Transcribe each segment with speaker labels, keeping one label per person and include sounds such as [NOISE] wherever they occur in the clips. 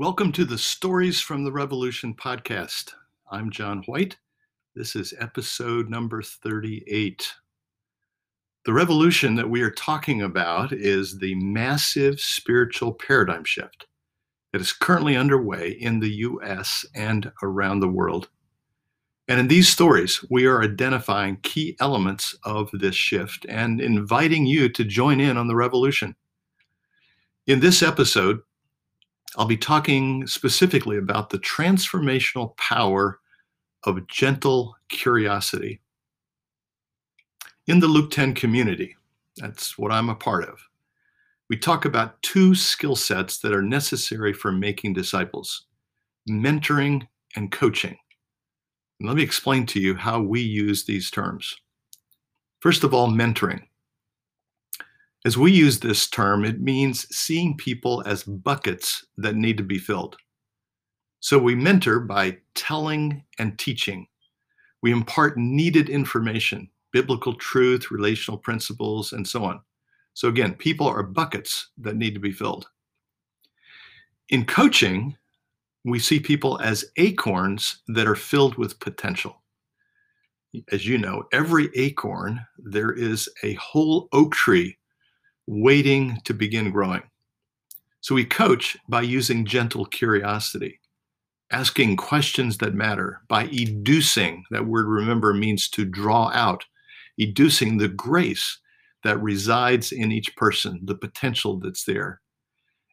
Speaker 1: Welcome to the Stories from the Revolution podcast. I'm John White. This is episode number 38. The revolution that we are talking about is the massive spiritual paradigm shift that is currently underway in the US and around the world. And in these stories, we are identifying key elements of this shift and inviting you to join in on the revolution. In this episode, I'll be talking specifically about the transformational power of gentle curiosity. In the Luke 10 community, that's what I'm a part of, we talk about two skill sets that are necessary for making disciples mentoring and coaching. And let me explain to you how we use these terms. First of all, mentoring. As we use this term, it means seeing people as buckets that need to be filled. So we mentor by telling and teaching. We impart needed information, biblical truth, relational principles, and so on. So again, people are buckets that need to be filled. In coaching, we see people as acorns that are filled with potential. As you know, every acorn, there is a whole oak tree waiting to begin growing. So we coach by using gentle curiosity, asking questions that matter, by educing, that word remember means to draw out, educing the grace that resides in each person, the potential that's there.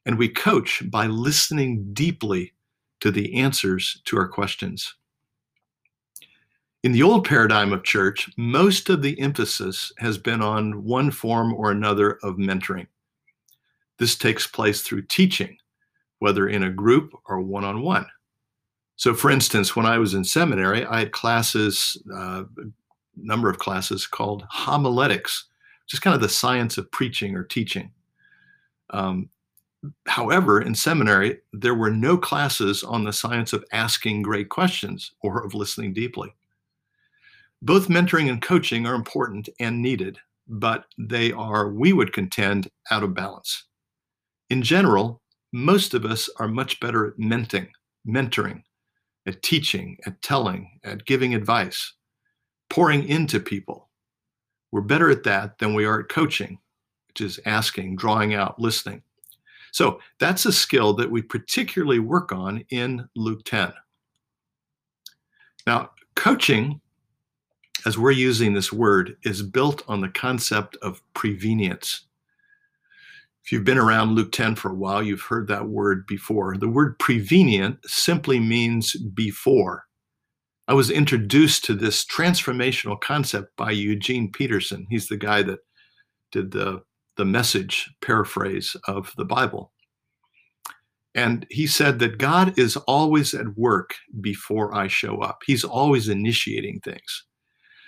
Speaker 1: And we coach by listening deeply to the answers to our questions. In the old paradigm of church, most of the emphasis has been on one form or another of mentoring. This takes place through teaching, whether in a group or one on one. So, for instance, when I was in seminary, I had classes, uh, a number of classes called homiletics, which is kind of the science of preaching or teaching. Um, however, in seminary, there were no classes on the science of asking great questions or of listening deeply. Both mentoring and coaching are important and needed, but they are, we would contend, out of balance. In general, most of us are much better at mentoring, mentoring, at teaching, at telling, at giving advice, pouring into people. We're better at that than we are at coaching, which is asking, drawing out, listening. So that's a skill that we particularly work on in Luke 10. Now, coaching as we're using this word, is built on the concept of prevenience. If you've been around Luke 10 for a while, you've heard that word before. The word prevenient simply means before. I was introduced to this transformational concept by Eugene Peterson. He's the guy that did the, the message paraphrase of the Bible. And he said that God is always at work before I show up. He's always initiating things.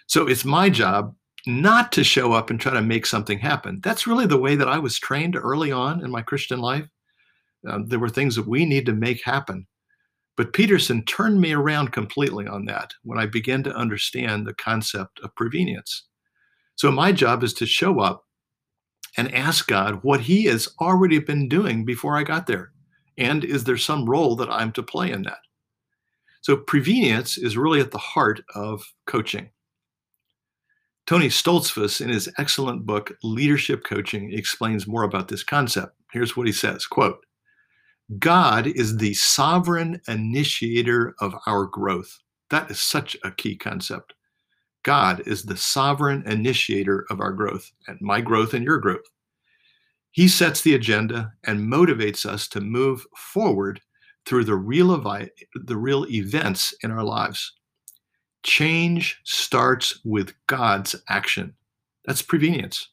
Speaker 1: So it's my job not to show up and try to make something happen. That's really the way that I was trained early on in my Christian life. Um, there were things that we need to make happen. But Peterson turned me around completely on that when I began to understand the concept of prevenience. So my job is to show up and ask God what He has already been doing before I got there. And is there some role that I'm to play in that? So prevenience is really at the heart of coaching. Tony Stoltzfus, in his excellent book, Leadership Coaching, explains more about this concept. Here's what he says quote, God is the sovereign initiator of our growth. That is such a key concept. God is the sovereign initiator of our growth, and my growth and your growth. He sets the agenda and motivates us to move forward through the real, evi- the real events in our lives. Change starts with God's action. That's prevenience.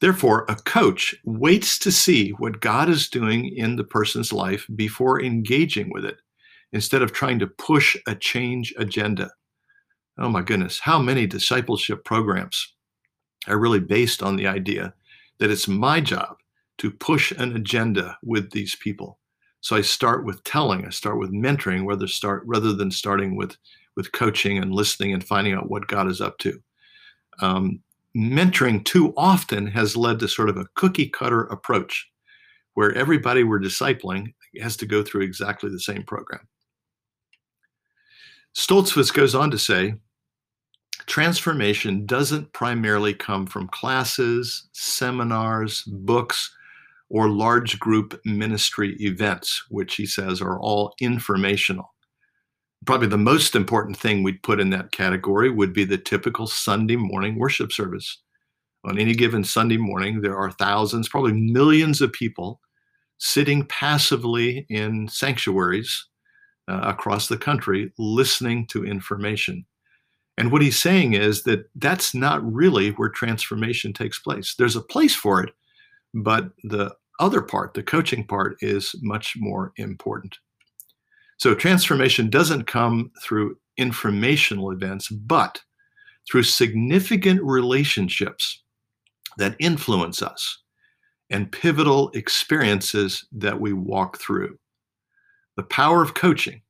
Speaker 1: Therefore, a coach waits to see what God is doing in the person's life before engaging with it, instead of trying to push a change agenda. Oh my goodness, how many discipleship programs are really based on the idea that it's my job to push an agenda with these people? So I start with telling, I start with mentoring, rather start rather than starting with with coaching and listening and finding out what God is up to. Um, mentoring too often has led to sort of a cookie cutter approach where everybody we're discipling has to go through exactly the same program. Stoltzfus goes on to say transformation doesn't primarily come from classes, seminars, books, or large group ministry events, which he says are all informational. Probably the most important thing we'd put in that category would be the typical Sunday morning worship service. On any given Sunday morning, there are thousands, probably millions of people sitting passively in sanctuaries uh, across the country listening to information. And what he's saying is that that's not really where transformation takes place. There's a place for it, but the other part, the coaching part, is much more important. So transformation doesn't come through informational events, but through significant relationships that influence us and pivotal experiences that we walk through. The power of coaching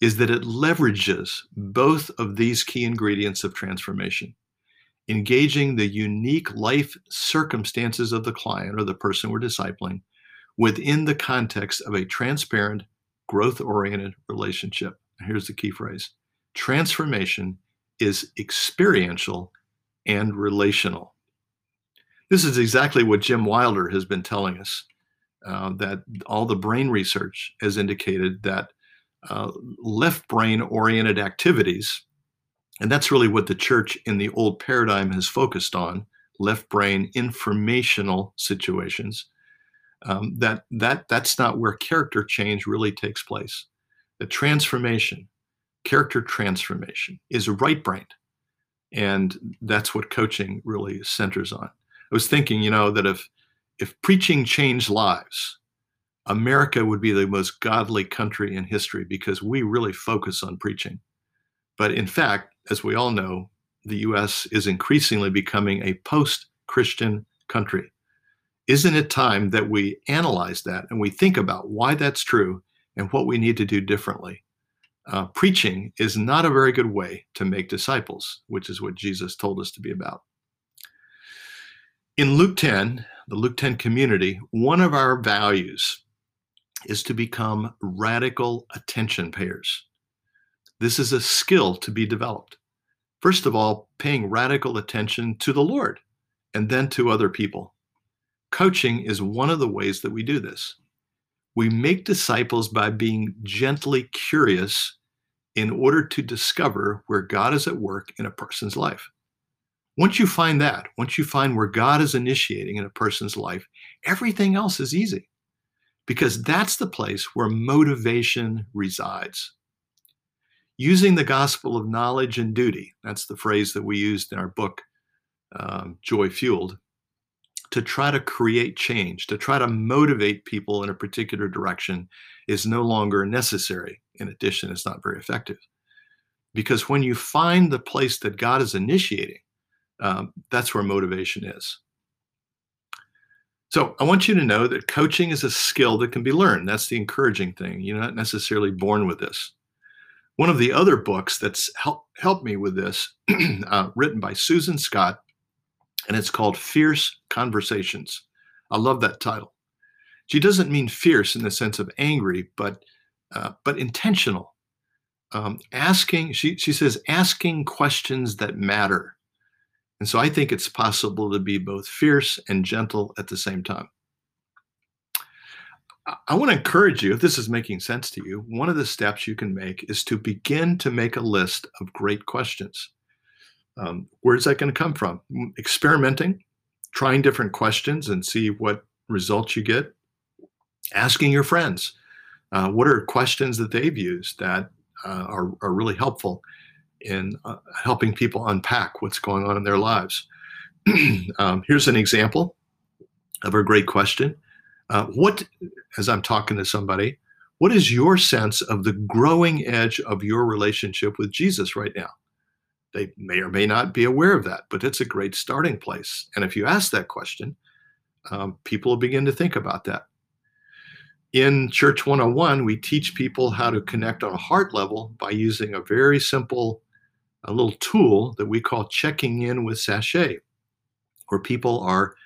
Speaker 1: is that it leverages both of these key ingredients of transformation engaging the unique life circumstances of the client or the person we're discipling within the context of a transparent, growth oriented relationship. Here's the key phrase transformation is experiential and relational. This is exactly what Jim Wilder has been telling us. Uh, that all the brain research has indicated that uh, left brain oriented activities and that's really what the church in the old paradigm has focused on left brain informational situations. Um, that that that's not where character change really takes place. The transformation, character transformation, is right brained, and that's what coaching really centers on. I was thinking, you know, that if if preaching changed lives, America would be the most godly country in history because we really focus on preaching. But in fact, as we all know, the US is increasingly becoming a post Christian country. Isn't it time that we analyze that and we think about why that's true and what we need to do differently? Uh, preaching is not a very good way to make disciples, which is what Jesus told us to be about. In Luke 10, the Luke 10 community, one of our values is to become radical attention payers. This is a skill to be developed. First of all, paying radical attention to the Lord and then to other people. Coaching is one of the ways that we do this. We make disciples by being gently curious in order to discover where God is at work in a person's life. Once you find that, once you find where God is initiating in a person's life, everything else is easy because that's the place where motivation resides using the gospel of knowledge and duty that's the phrase that we used in our book um, joy fueled to try to create change to try to motivate people in a particular direction is no longer necessary. In addition it's not very effective. Because when you find the place that god is initiating um, that's where motivation is. So i want you to know that coaching is a skill that can be learned. That's the encouraging thing. You're not necessarily born with this. One of the other books that's help, helped me with this, [CLEARS THROAT] uh, written by Susan Scott, and it's called Fierce Conversations. I love that title. She doesn't mean fierce in the sense of angry, but uh, but intentional. Um, asking, she she says, asking questions that matter. And so I think it's possible to be both fierce and gentle at the same time. I want to encourage you, if this is making sense to you, one of the steps you can make is to begin to make a list of great questions. Um, where's that going to come from? Experimenting, trying different questions and see what results you get. Asking your friends, uh, what are questions that they've used that uh, are, are really helpful in uh, helping people unpack what's going on in their lives? [CLEARS THROAT] um, here's an example of a great question. Uh, what, as I'm talking to somebody, what is your sense of the growing edge of your relationship with Jesus right now? They may or may not be aware of that, but it's a great starting place. And if you ask that question, um, people will begin to think about that. In Church 101, we teach people how to connect on a heart level by using a very simple a little tool that we call checking in with SASHET, where people are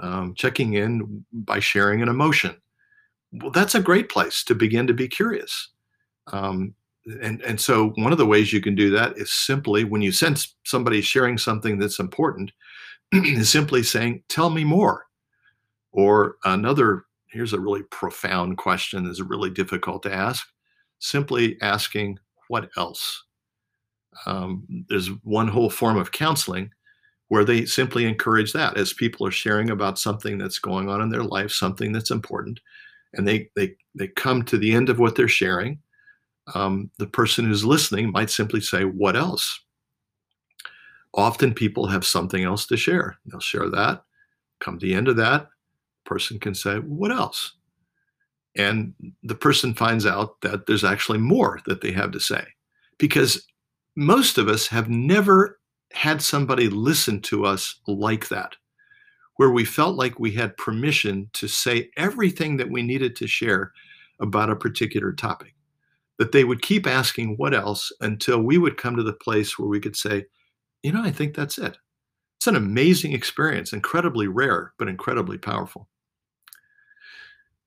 Speaker 1: um, checking in by sharing an emotion. Well, that's a great place to begin to be curious. Um, and, and so, one of the ways you can do that is simply when you sense somebody sharing something that's important, [CLEARS THROAT] is simply saying, Tell me more. Or another, here's a really profound question that's really difficult to ask simply asking, What else? Um, there's one whole form of counseling where they simply encourage that as people are sharing about something that's going on in their life, something that's important, and they they they come to the end of what they're sharing. Um, the person who's listening might simply say, "What else?" Often people have something else to share. They'll share that. Come to the end of that, person can say, "What else?" And the person finds out that there's actually more that they have to say, because most of us have never had somebody listen to us like that, where we felt like we had permission to say everything that we needed to share about a particular topic. That they would keep asking what else until we would come to the place where we could say, you know, I think that's it. It's an amazing experience, incredibly rare, but incredibly powerful.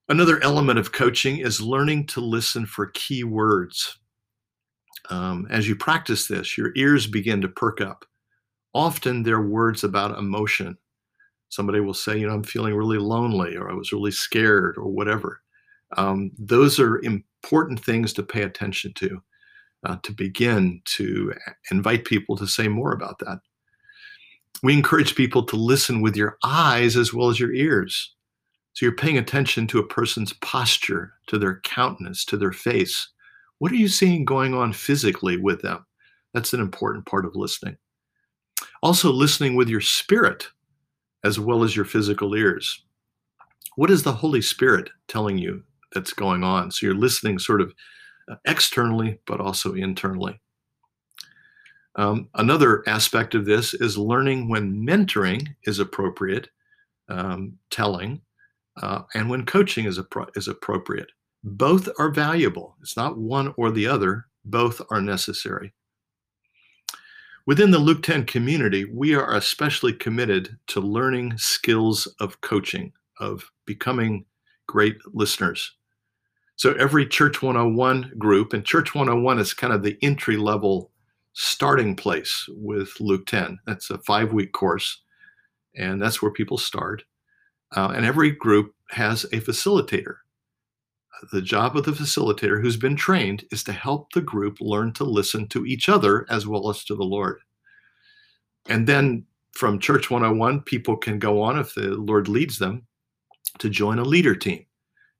Speaker 1: Another element of coaching is learning to listen for key words. Um, as you practice this, your ears begin to perk up often they're words about emotion. Somebody will say, you know, I'm feeling really lonely, or I was really scared, or whatever. Um, those are important things to pay attention to, uh, to begin to invite people to say more about that. We encourage people to listen with your eyes as well as your ears. So you're paying attention to a person's posture, to their countenance, to their face. What are you seeing going on physically with them? That's an important part of listening. Also, listening with your spirit as well as your physical ears. What is the Holy Spirit telling you that's going on? So you're listening sort of uh, externally, but also internally. Um, another aspect of this is learning when mentoring is appropriate, um, telling, uh, and when coaching is, appro- is appropriate. Both are valuable. It's not one or the other, both are necessary. Within the Luke 10 community, we are especially committed to learning skills of coaching, of becoming great listeners. So every Church 101 group, and Church 101 is kind of the entry level starting place with Luke 10. That's a five week course, and that's where people start. Uh, and every group has a facilitator the job of the facilitator who's been trained is to help the group learn to listen to each other as well as to the Lord. And then from Church 101, people can go on, if the Lord leads them, to join a leader team.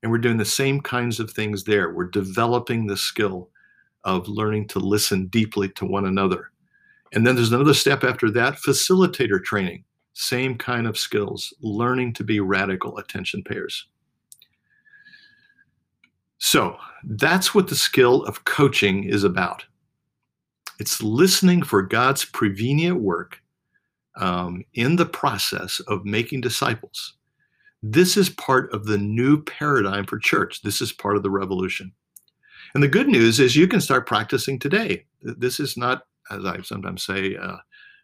Speaker 1: And we're doing the same kinds of things there. We're developing the skill of learning to listen deeply to one another. And then there's another step after that facilitator training. Same kind of skills, learning to be radical attention payers. So that's what the skill of coaching is about. It's listening for God's prevenient work um, in the process of making disciples. This is part of the new paradigm for church. This is part of the revolution. And the good news is you can start practicing today. This is not, as I sometimes say, uh,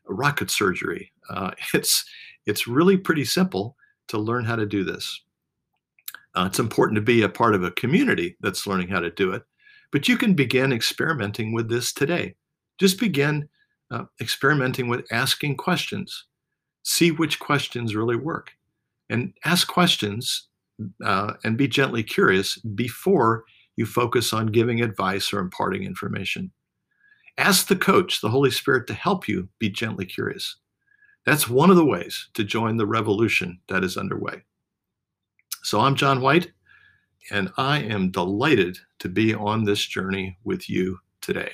Speaker 1: rocket surgery. Uh, [LAUGHS] it's it's really pretty simple to learn how to do this. Uh, it's important to be a part of a community that's learning how to do it. But you can begin experimenting with this today. Just begin uh, experimenting with asking questions. See which questions really work. And ask questions uh, and be gently curious before you focus on giving advice or imparting information. Ask the coach, the Holy Spirit, to help you be gently curious. That's one of the ways to join the revolution that is underway. So I'm John White, and I am delighted to be on this journey with you today.